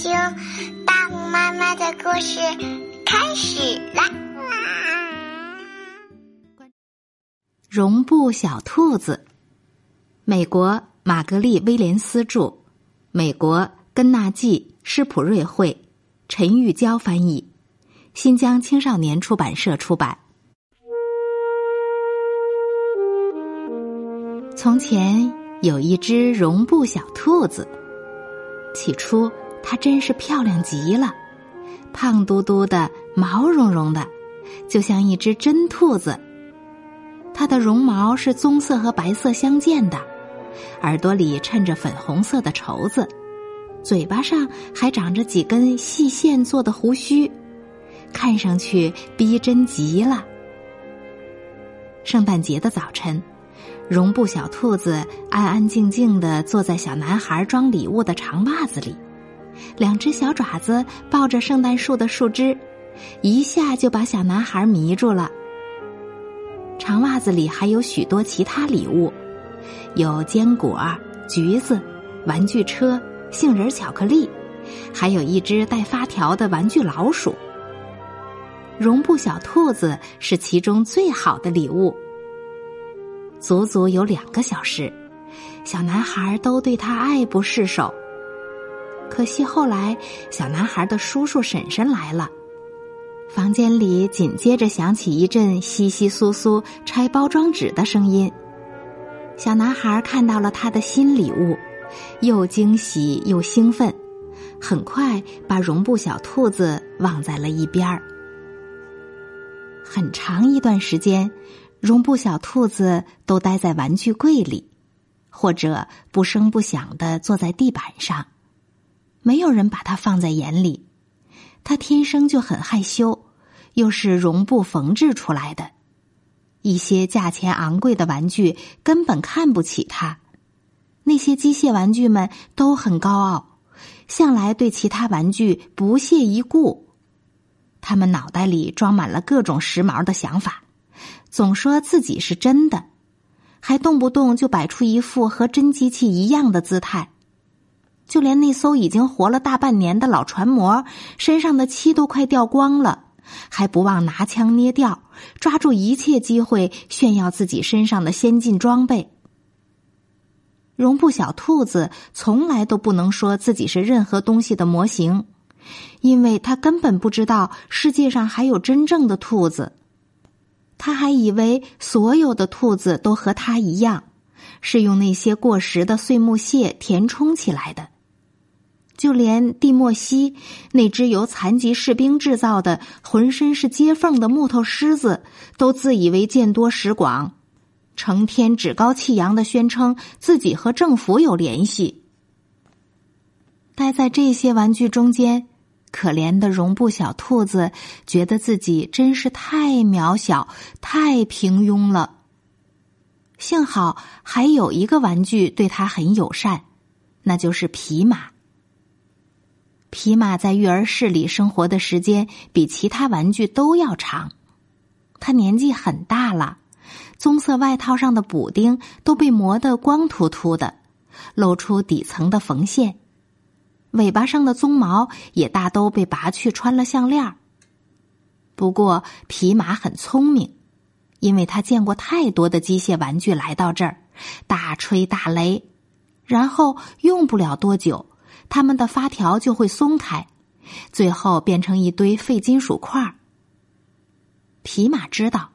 听大虎妈妈的故事开始啦！绒布小兔子，美国玛格丽·威廉斯著，美国根纳季·施普瑞绘，陈玉娇翻译，新疆青少年出版社出版。从前有一只绒布小兔子。起初，它真是漂亮极了，胖嘟嘟的，毛茸茸的，就像一只真兔子。它的绒毛是棕色和白色相间的，耳朵里衬着粉红色的绸子，嘴巴上还长着几根细线做的胡须，看上去逼真极了。圣诞节的早晨。绒布小兔子安安静静的坐在小男孩装礼物的长袜子里，两只小爪子抱着圣诞树的树枝，一下就把小男孩迷住了。长袜子里还有许多其他礼物，有坚果、橘子、玩具车、杏仁巧克力，还有一只带发条的玩具老鼠。绒布小兔子是其中最好的礼物。足足有两个小时，小男孩都对他爱不释手。可惜后来，小男孩的叔叔婶婶来了，房间里紧接着响起一阵稀稀疏疏拆包装纸的声音。小男孩看到了他的新礼物，又惊喜又兴奋，很快把绒布小兔子忘在了一边儿。很长一段时间。绒布小兔子都待在玩具柜里，或者不声不响的坐在地板上，没有人把它放在眼里。它天生就很害羞，又是绒布缝制出来的，一些价钱昂贵的玩具根本看不起它。那些机械玩具们都很高傲，向来对其他玩具不屑一顾。他们脑袋里装满了各种时髦的想法。总说自己是真的，还动不动就摆出一副和真机器一样的姿态。就连那艘已经活了大半年的老船模，身上的漆都快掉光了，还不忘拿枪捏掉，抓住一切机会炫耀自己身上的先进装备。绒布小兔子从来都不能说自己是任何东西的模型，因为他根本不知道世界上还有真正的兔子。他还以为所有的兔子都和他一样，是用那些过时的碎木屑填充起来的。就连蒂莫西那只由残疾士兵制造的、浑身是接缝的木头狮子，都自以为见多识广，成天趾高气扬的宣称自己和政府有联系。待在这些玩具中间。可怜的绒布小兔子觉得自己真是太渺小、太平庸了。幸好还有一个玩具对他很友善，那就是皮马。皮马在育儿室里生活的时间比其他玩具都要长。他年纪很大了，棕色外套上的补丁都被磨得光秃秃的，露出底层的缝线。尾巴上的鬃毛也大都被拔去，穿了项链。不过皮马很聪明，因为他见过太多的机械玩具来到这儿，大吹大擂，然后用不了多久，它们的发条就会松开，最后变成一堆废金属块。皮马知道，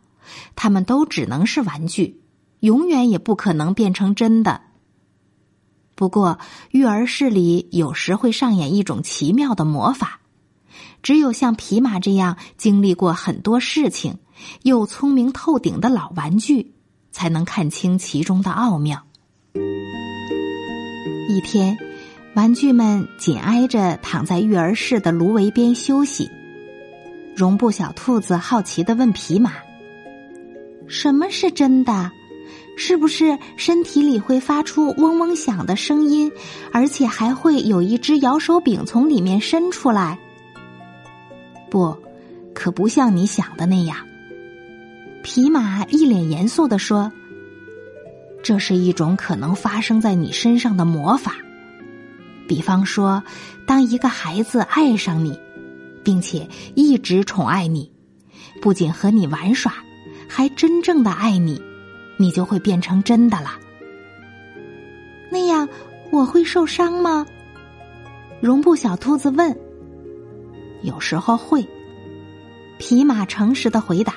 它们都只能是玩具，永远也不可能变成真的。不过，育儿室里有时会上演一种奇妙的魔法，只有像皮马这样经历过很多事情又聪明透顶的老玩具，才能看清其中的奥妙。一天，玩具们紧挨着躺在育儿室的芦苇边休息。绒布小兔子好奇的问皮马：“什么是真的？”是不是身体里会发出嗡嗡响的声音，而且还会有一只摇手柄从里面伸出来？不，可不像你想的那样。皮马一脸严肃的说：“这是一种可能发生在你身上的魔法。”比方说，当一个孩子爱上你，并且一直宠爱你，不仅和你玩耍，还真正的爱你，你就会变成真的了。那样我会受伤吗？绒布小兔子问。有时候会。匹马诚实的回答。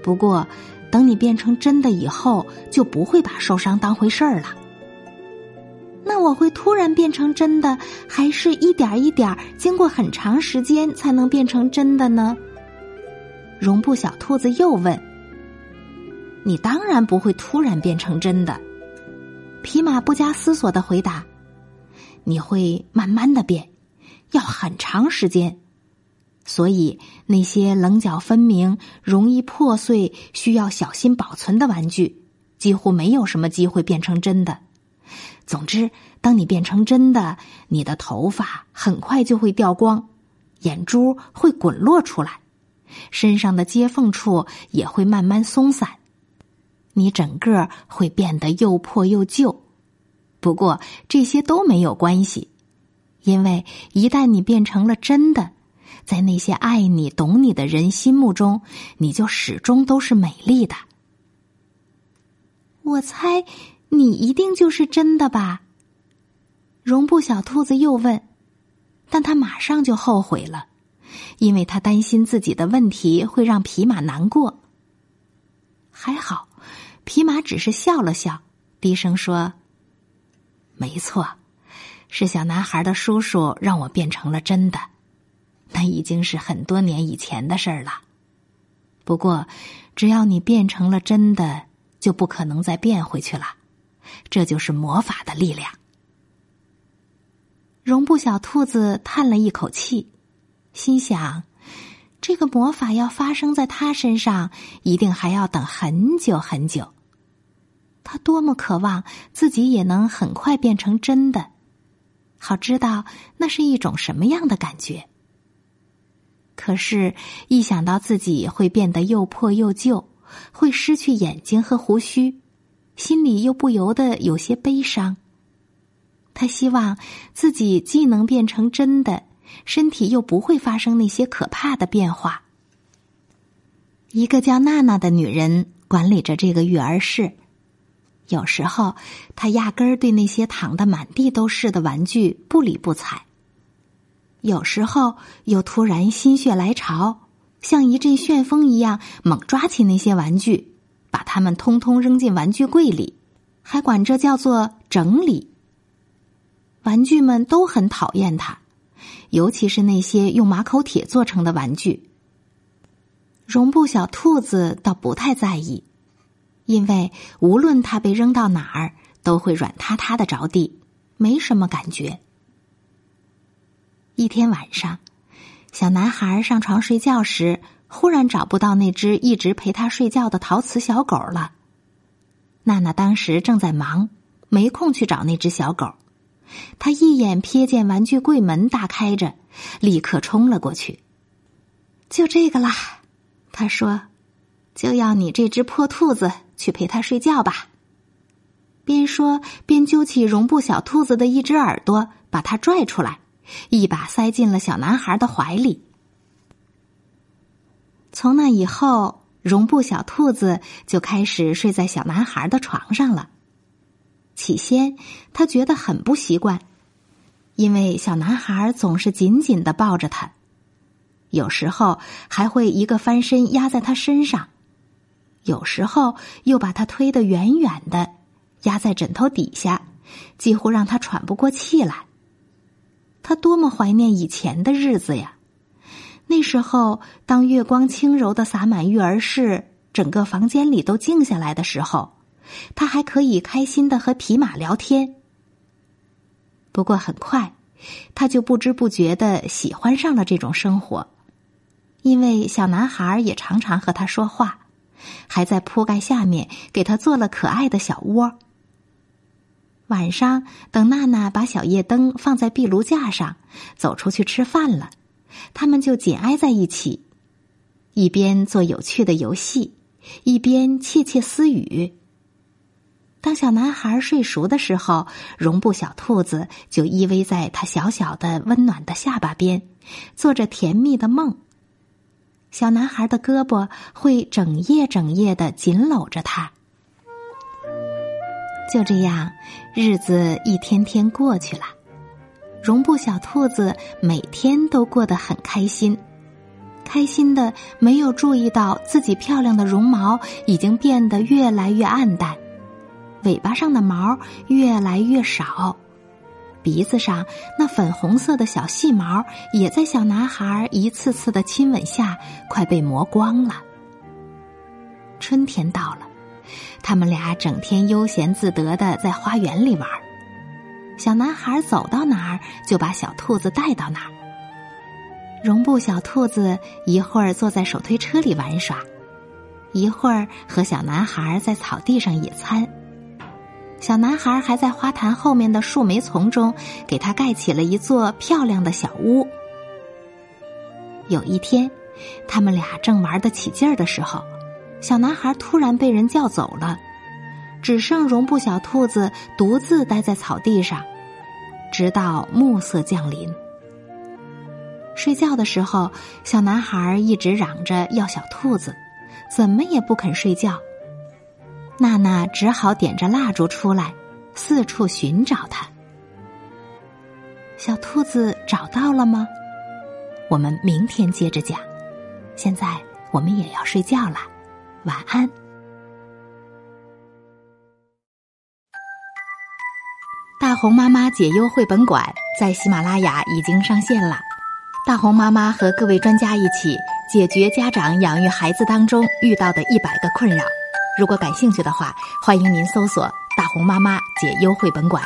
不过，等你变成真的以后，就不会把受伤当回事儿了。我会突然变成真的，还是一点一点经过很长时间才能变成真的呢？绒布小兔子又问：“你当然不会突然变成真的。”皮马不加思索的回答：“你会慢慢的变，要很长时间。所以那些棱角分明、容易破碎、需要小心保存的玩具，几乎没有什么机会变成真的。”总之，当你变成真的，你的头发很快就会掉光，眼珠会滚落出来，身上的接缝处也会慢慢松散，你整个会变得又破又旧。不过这些都没有关系，因为一旦你变成了真的，在那些爱你、懂你的人心目中，你就始终都是美丽的。我猜。你一定就是真的吧？绒布小兔子又问，但他马上就后悔了，因为他担心自己的问题会让皮马难过。还好，皮马只是笑了笑，低声说：“没错，是小男孩的叔叔让我变成了真的，那已经是很多年以前的事儿了。不过，只要你变成了真的，就不可能再变回去了。”这就是魔法的力量。绒布小兔子叹了一口气，心想：这个魔法要发生在他身上，一定还要等很久很久。他多么渴望自己也能很快变成真的，好知道那是一种什么样的感觉。可是，一想到自己会变得又破又旧，会失去眼睛和胡须。心里又不由得有些悲伤。他希望自己既能变成真的，身体又不会发生那些可怕的变化。一个叫娜娜的女人管理着这个育儿室，有时候她压根儿对那些躺得满地都是的玩具不理不睬；有时候又突然心血来潮，像一阵旋风一样猛抓起那些玩具。把它们通通扔进玩具柜里，还管这叫做整理。玩具们都很讨厌它，尤其是那些用马口铁做成的玩具。绒布小兔子倒不太在意，因为无论它被扔到哪儿，都会软塌塌的着地，没什么感觉。一天晚上，小男孩上床睡觉时。忽然找不到那只一直陪他睡觉的陶瓷小狗了。娜娜当时正在忙，没空去找那只小狗。他一眼瞥见玩具柜门大开着，立刻冲了过去。就这个啦，他说：“就要你这只破兔子去陪他睡觉吧。”边说边揪起绒布小兔子的一只耳朵，把它拽出来，一把塞进了小男孩的怀里。从那以后，绒布小兔子就开始睡在小男孩的床上了。起先，他觉得很不习惯，因为小男孩总是紧紧的抱着他，有时候还会一个翻身压在他身上，有时候又把他推得远远的，压在枕头底下，几乎让他喘不过气来。他多么怀念以前的日子呀！那时候，当月光轻柔的洒满育儿室，整个房间里都静下来的时候，他还可以开心的和匹马聊天。不过很快，他就不知不觉的喜欢上了这种生活，因为小男孩也常常和他说话，还在铺盖下面给他做了可爱的小窝。晚上，等娜娜把小夜灯放在壁炉架上，走出去吃饭了。他们就紧挨在一起，一边做有趣的游戏，一边窃窃私语。当小男孩睡熟的时候，绒布小兔子就依偎在他小小的、温暖的下巴边，做着甜蜜的梦。小男孩的胳膊会整夜整夜的紧搂着他。就这样，日子一天天过去了，绒布小兔子每天都过得很开心，开心的没有注意到自己漂亮的绒毛已经变得越来越暗淡。尾巴上的毛越来越少，鼻子上那粉红色的小细毛也在小男孩一次次的亲吻下快被磨光了。春天到了，他们俩整天悠闲自得的在花园里玩。小男孩走到哪儿就把小兔子带到哪儿。绒布小兔子一会儿坐在手推车里玩耍，一会儿和小男孩在草地上野餐。小男孩还在花坛后面的树莓丛中给他盖起了一座漂亮的小屋。有一天，他们俩正玩得起劲儿的时候，小男孩突然被人叫走了，只剩绒布小兔子独自待在草地上，直到暮色降临。睡觉的时候，小男孩一直嚷着要小兔子，怎么也不肯睡觉。娜娜只好点着蜡烛出来，四处寻找它。小兔子找到了吗？我们明天接着讲。现在我们也要睡觉了，晚安。大红妈妈解忧绘本馆在喜马拉雅已经上线了。大红妈妈和各位专家一起解决家长养育孩子当中遇到的一百个困扰。如果感兴趣的话，欢迎您搜索“大红妈妈解忧绘本馆”。